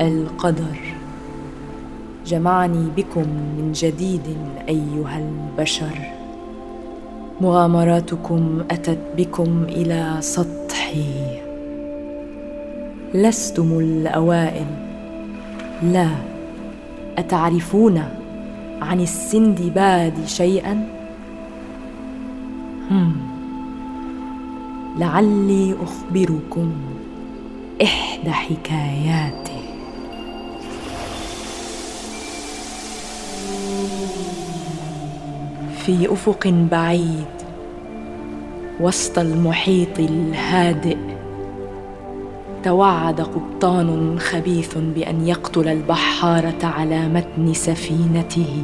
القدر. جمعني بكم من جديد أيها البشر. مغامراتكم أتت بكم إلى سطحي. لستم الأوائل. لا أتعرفون عن السندباد شيئا؟ هم. لعلي أخبركم إحدى حكاياته في أفق بعيد وسط المحيط الهادئ توعد قبطان خبيث بأن يقتل البحارة على متن سفينته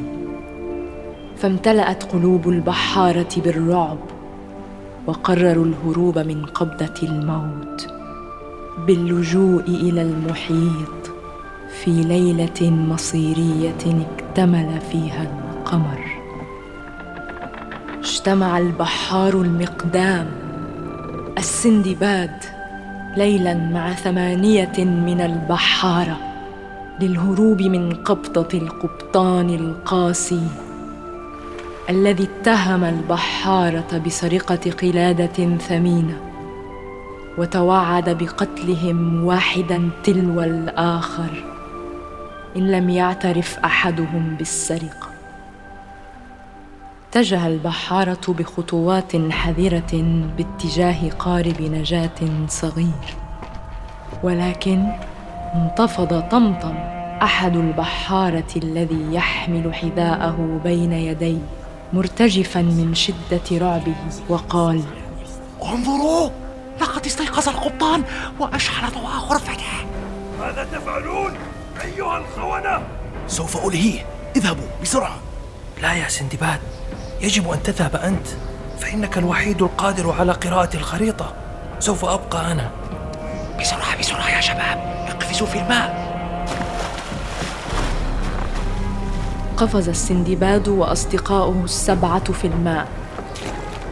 فامتلأت قلوب البحارة بالرعب وقرروا الهروب من قبضة الموت باللجوء إلى المحيط في ليلة مصيرية اكتمل فيها القمر. اجتمع البحار المقدام. السندباد ليلا مع ثمانية من البحاره للهروب من قبضة القبطان القاسي الذي اتهم البحارة بسرقة قلادة ثمينة وتوعد بقتلهم واحدا تلو الآخر. إن لم يعترف أحدهم بالسرقة. اتجه البحارة بخطوات حذرة باتجاه قارب نجاة صغير. ولكن انتفض طمطم أحد البحارة الذي يحمل حذاءه بين يديه مرتجفا من شدة رعبه وقال انظروا! لقد استيقظ القبطان وأشعل ضوء غرفته ماذا تفعلون أيها الخونة؟ سوف ألهيه. اذهبوا بسرعة. لا يا سندباد. يجب أن تذهب أنت فإنك الوحيد القادر على قراءة الخريطة. سوف أبقى أنا. بسرعة بسرعة يا شباب. اقفزوا في الماء. قفز السندباد وأصدقاؤه السبعة في الماء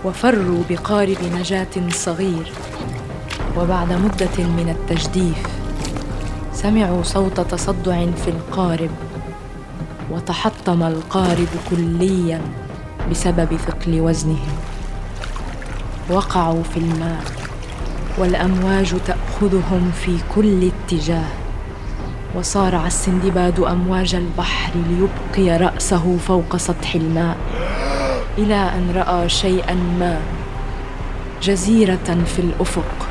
وفروا بقارب نجاة صغير. وبعد مدة من التجديف سمعوا صوت تصدع في القارب وتحطم القارب كليا. بسبب ثقل وزنهم. وقعوا في الماء والأمواج تأخذهم في كل اتجاه. وصارع السندباد أمواج البحر ليبقي رأسه فوق سطح الماء إلى أن رأى شيئا ما. جزيرة في الأفق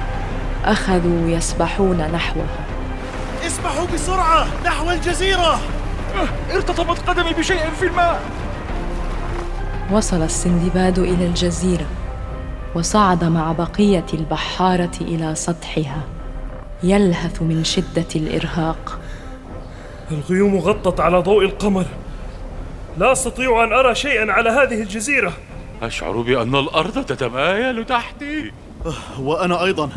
أخذوا يسبحون نحوها. اسبحوا بسرعة نحو الجزيرة! ارتطمت قدمي بشيء في الماء! وصل السندباد إلى الجزيرة وصعد مع بقية البحارة إلى سطحها. يلهث من شدة الإرهاق. الغيوم غطت على ضوء القمر. لا أستطيع أن أرى شيئا على هذه الجزيرة. أشعر بأن الأرض تتمايل تحتي. وأنا أيضا.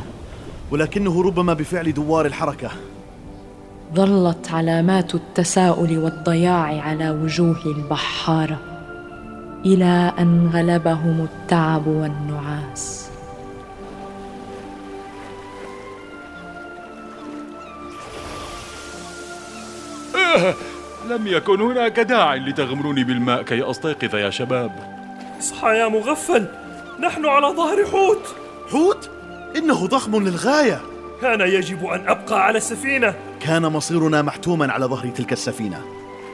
ولكنه ربما بفعل دوار الحركة. ظلت علامات التساؤل والضياع على وجوه البحارة. إلى أن غلبهم التعب والنعاس. آه، لم يكن هناك داع لتغمروني بالماء كي أستيقظ يا شباب. اصحى يا مغفل. نحن على ظهر حوت. حوت؟ إنه ضخم للغاية. كان يجب أن أبقى على السفينة. كان مصيرنا محتوما على ظهر تلك السفينة.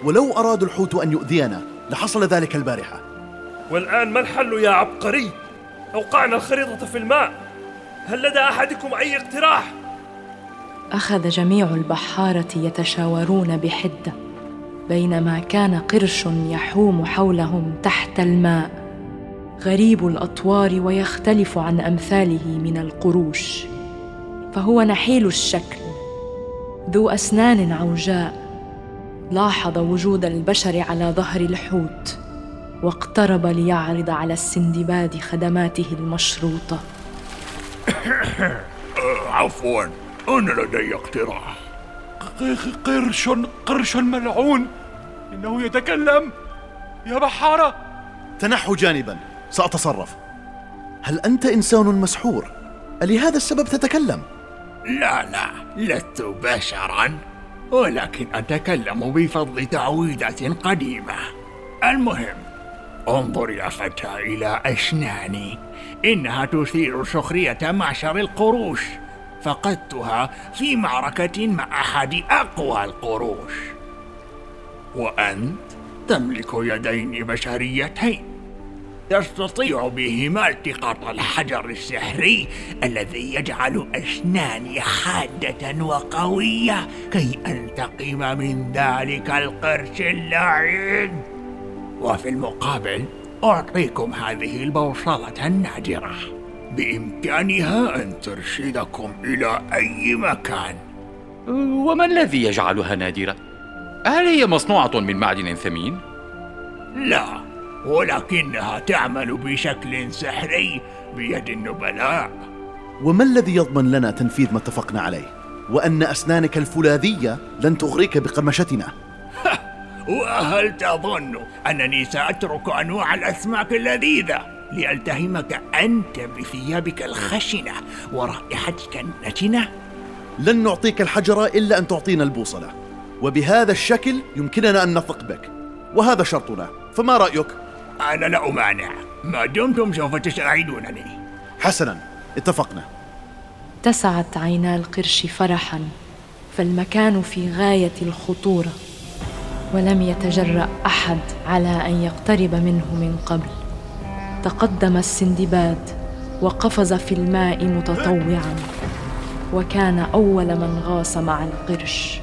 ولو أرادوا الحوت أن يؤذينا لحصل ذلك البارحة. والآن ما الحل يا عبقري؟ أوقعنا الخريطة في الماء. هل لدى أحدكم أي اقتراح؟ أخذ جميع البحارة يتشاورون بحدة بينما كان قرش يحوم حولهم تحت الماء. غريب الأطوار ويختلف عن أمثاله من القروش. فهو نحيل الشكل ذو أسنان عوجاء. لاحظ وجود البشر على ظهر الحوت. واقترب ليعرض على السندباد خدماته المشروطه عفوا أنا لدي اقتراح. قرش قرش ملعون. إنه يتكلم يا بحارة. تنحوا جانبا سأتصرف. هل أنت إنسان مسحور؟ ألهذا السبب تتكلم؟ لا لا لست بشرا ولكن أتكلم بفضل تعويذة قديمة. المهم انظر يا فتى إلى أسناني. إنها تثير سخرية معشر القروش. فقدتها في معركة مع أحد أقوى القروش. وأنت تملك يدين بشريتين. تستطيع بهما التقاط الحجر السحري الذي يجعل أسناني حادة وقوية كي أنتقم من ذلك القرش اللعين. وفي المقابل أعطيكم هذه البوصلة النادرة. بإمكانها أن ترشدكم إلى أي مكان. وما الذي يجعلها نادرة؟ هل هي مصنوعة من معدن ثمين؟ لا ولكنها تعمل بشكل سحري بيد النبلاء. وما الذي يضمن لنا تنفيذ ما اتفقنا عليه؟ وأن أسنانك الفولاذية لن تغريك بقرمشتنا وهل تظن أنني سأترك أنواع الأسماك اللذيذة لألتهمك أنت بثيابك الخشنة ورائحتك النتنة؟ لن نعطيك الحجر إلا أن تعطينا البوصلة وبهذا الشكل يمكننا أن نثق بك. وهذا شرطنا فما رأيك؟ أنا لا أمانع. ما دمتم سوف تساعدونني. حسنا اتفقنا. اتسعت عينا القرش فرحا فالمكان في غاية الخطورة. ولم يتجرأ أحد على أن يقترب منه من قبل. تقدم السندباد وقفز في الماء متطوعا وكان أول من غاص مع القرش.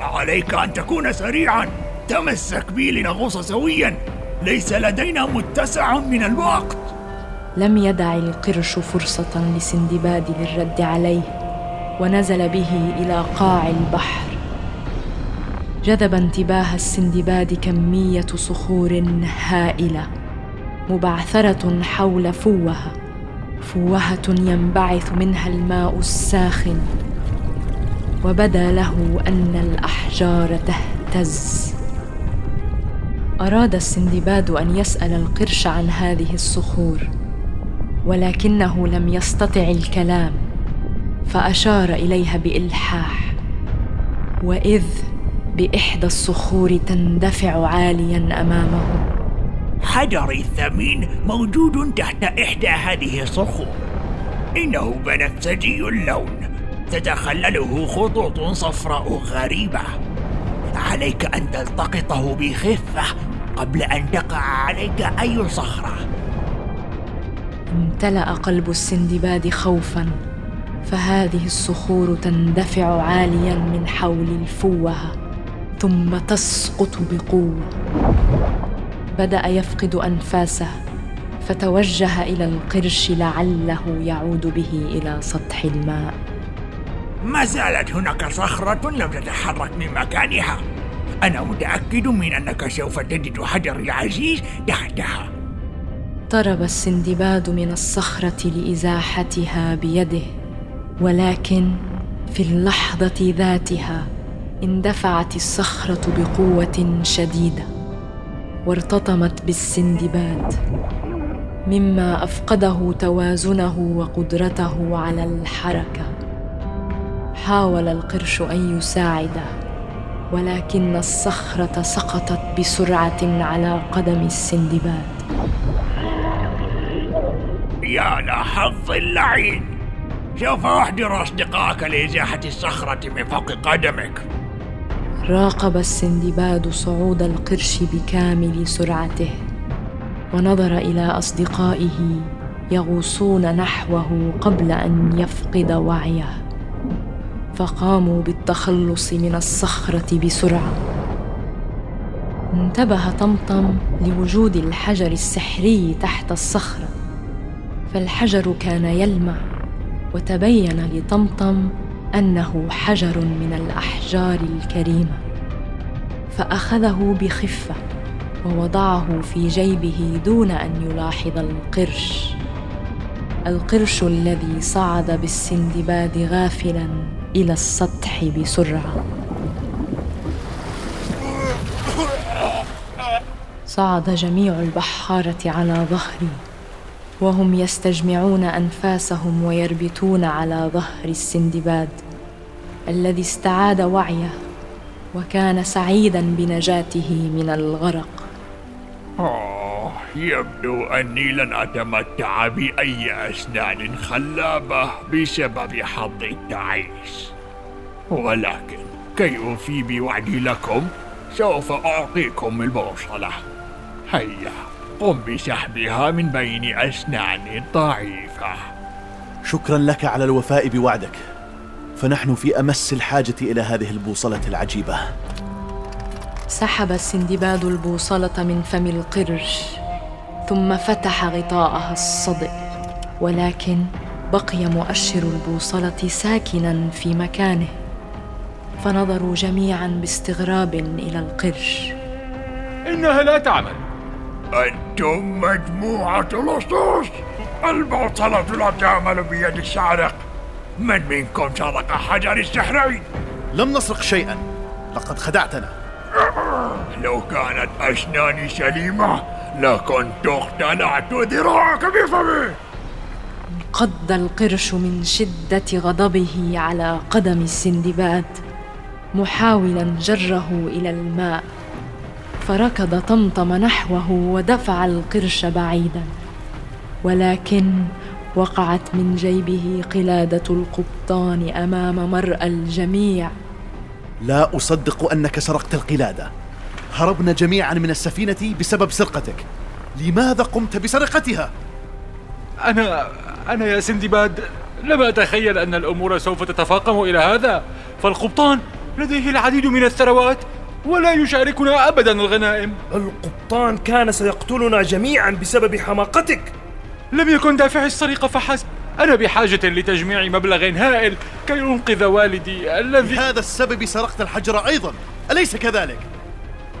عليك أن تكون سريعا. تمسك بي لنغوص سويا. ليس لدينا متسع من الوقت. لم يدع القرش فرصة لسندباد للرد عليه ونزل به إلى قاع البحر. جذب انتباه السندباد كمية صخور هائلة مبعثرة حول فوهه فوهة ينبعث منها الماء الساخن وبدا له أن الأحجار تهتز. أراد السندباد أن يسأل القرش عن هذه الصخور ولكنه لم يستطع الكلام فأشار إليها بإلحاح وإذ بإحدى الصخور تندفع عاليا أمامه. حجري الثمين موجود تحت إحدى هذه الصخور. إنه بنفسجي اللون. تتخلله خطوط صفراء غريبة. عليك أن تلتقطه بخفة قبل أن تقع عليك أي صخرة. امتلأ قلب السندباد خوفا. فهذه الصخور تندفع عاليا من حول الفوهة. ثم تسقط بقوة. بدأ يفقد أنفاسه فتوجه إلى القرش لعله يعود به إلى سطح الماء. ما زالت هناك صخرة لم تتحرك من مكانها. أنا متأكد من أنك سوف تجد حجري العزيز تحتها. اقترب السندباد من الصخرة لإزاحتها بيده ولكن في اللحظة ذاتها اندفعت الصخرة بقوة شديدة وارتطمت بالسندباد مما أفقده توازنه وقدرته على الحركة. حاول القرش أن يساعده ولكن الصخرة سقطت بسرعة على قدم السندباد. يا لحظ اللعين! سوف أحضر أصدقائك لإزاحة الصخرة من فوق قدمك. راقب السندباد صعود القرش بكامل سرعته ونظر إلى أصدقائه يغوصون نحوه قبل أن يفقد وعيه فقاموا بالتخلص من الصخرة بسرعة. انتبه طمطم لوجود الحجر السحري تحت الصخرة فالحجر كان يلمع وتبين لطمطم أنه حجر من الأحجار الكريمة فأخذه بخفة ووضعه في جيبه دون أن يلاحظ القرش. القرش الذي صعد بالسندباد غافلا إلى السطح بسرعة. صعد جميع البحارة على ظهري وهم يستجمعون أنفاسهم ويربتون على ظهر السندباد الذي استعاد وعيه وكان سعيدا بنجاته من الغرق. آه يبدو أني لن أتمتع بأي أسنان خلابة بسبب حظ التعيس. ولكن كي أوفي بوعدي لكم سوف أعطيكم البوصلة هيا. قم بسحبها من بين أسنان ضعيفة شكرا لك على الوفاء بوعدك. فنحن في أمس الحاجة إلى هذه البوصلة العجيبة. سحب السندباد البوصلة من فم القرش ثم فتح غطاءها الصدئ. ولكن بقي مؤشر البوصلة ساكنا في مكانه. فنظروا جميعا باستغراب إلى القرش. إنها لا تعمل. أنتم مجموعة لصوص البوصلة لا تعمل بيد السارق. من منكم سرق حجر السحرين؟ لم نسرق شيئا. لقد خدعتنا. لو كانت أسناني سليمة لكنت اقتلعت ذراعك بفمي انقض القرش من شدة غضبه على قدم السندباد محاولا جره إلى الماء. فركض طمطم نحوه ودفع القرش بعيدا. ولكن وقعت من جيبه قلادة القبطان أمام مرأى الجميع. لا أصدق أنك سرقت القلادة. هربنا جميعا من السفينة بسبب سرقتك. لماذا قمت بسرقتها؟ أنا أنا يا سندباد لم أتخيل أن الأمور سوف تتفاقم إلى هذا. فالقبطان لديه العديد من الثروات. ولا يشاركنا أبدا الغنائم. القبطان كان سيقتلنا جميعا بسبب حماقتك. لم يكن دافع السرقة فحسب. أنا بحاجة لتجميع مبلغ هائل كي أنقذ والدي الذي لهذا السبب سرقت الحجر أيضا. أليس كذلك؟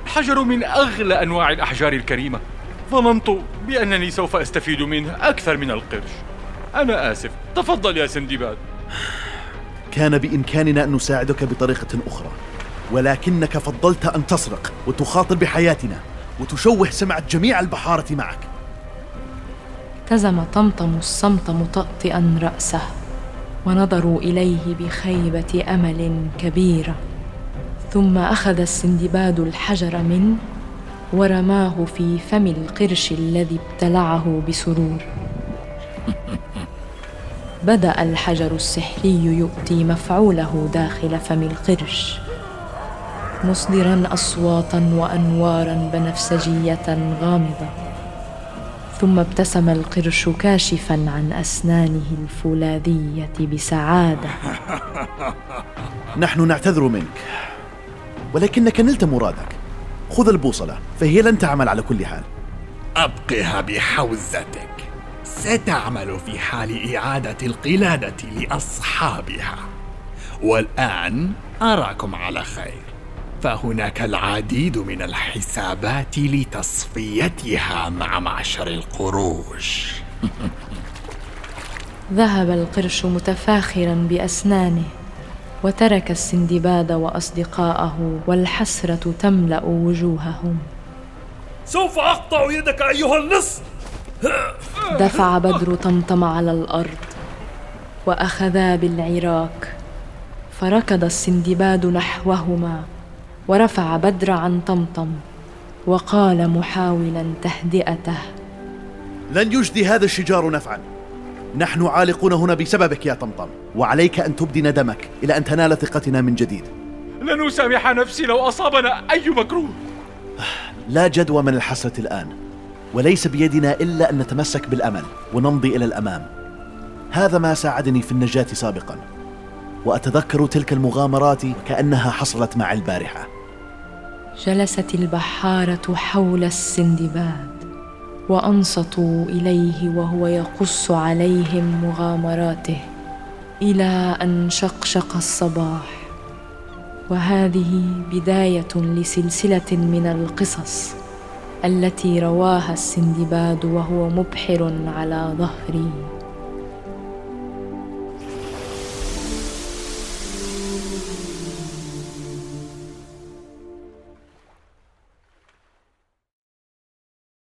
الحجر من أغلى أنواع الأحجار الكريمة. ظننت بأنني سوف أستفيد منه أكثر من القرش. أنا آسف. تفضل يا سندباد. كان بإمكاننا أن نساعدك بطريقة أخرى. ولكنك فضلت أن تسرق وتخاطر بحياتنا وتشوه سمعة جميع البحارة معك. التزم طمطم الصمت مطأطئا رأسه ونظروا إليه بخيبة أمل كبيرة. ثم أخذ السندباد الحجر منه ورماه في فم القرش الذي ابتلعه بسرور. بدأ الحجر السحري يؤتي مفعوله داخل فم القرش. مصدرا أصواتا وأنوارا بنفسجية غامضة. ثم ابتسم القرش كاشفا عن أسنانه الفولاذية بسعادة. نحن نعتذر منك ولكنك نلت مرادك. خذ البوصلة فهي لن تعمل على كل حال. أبقها بحوزتك. ستعمل في حال إعادة القلادة لأصحابها. والآن أراكم على خير. فهناك العديد من الحسابات لتصفيتها مع معشر القروش. ذهب القرش متفاخرا بأسنانه وترك السندباد وأصدقاءه والحسرة تملأ وجوههم. سوف أقطع يدك أيها اللص دفع بدر طمطم على الأرض وأخذا بالعراك فركض السندباد نحوهما. ورفع بدر عن طمطم وقال محاولا تهدئته. لن يجدي هذا الشجار نفعا. نحن عالقون هنا بسببك يا طمطم وعليك أن تبدي ندمك إلى أن تنال ثقتنا من جديد. لن أسامح نفسي لو أصابنا أي مكروه. لا جدوى من الحسرة الآن وليس بيدنا إلا أن نتمسك بالأمل ونمضي إلى الأمام. هذا ما ساعدني في النجاة سابقا وأتذكر تلك المغامرات كأنها حصلت معي البارحة. جلست البحارة حول السندباد وأنصتوا إليه وهو يقص عليهم مغامراته إلى أن شقشق الصباح. وهذه بداية لسلسلة من القصص التي رواها السندباد وهو مبحر على ظهري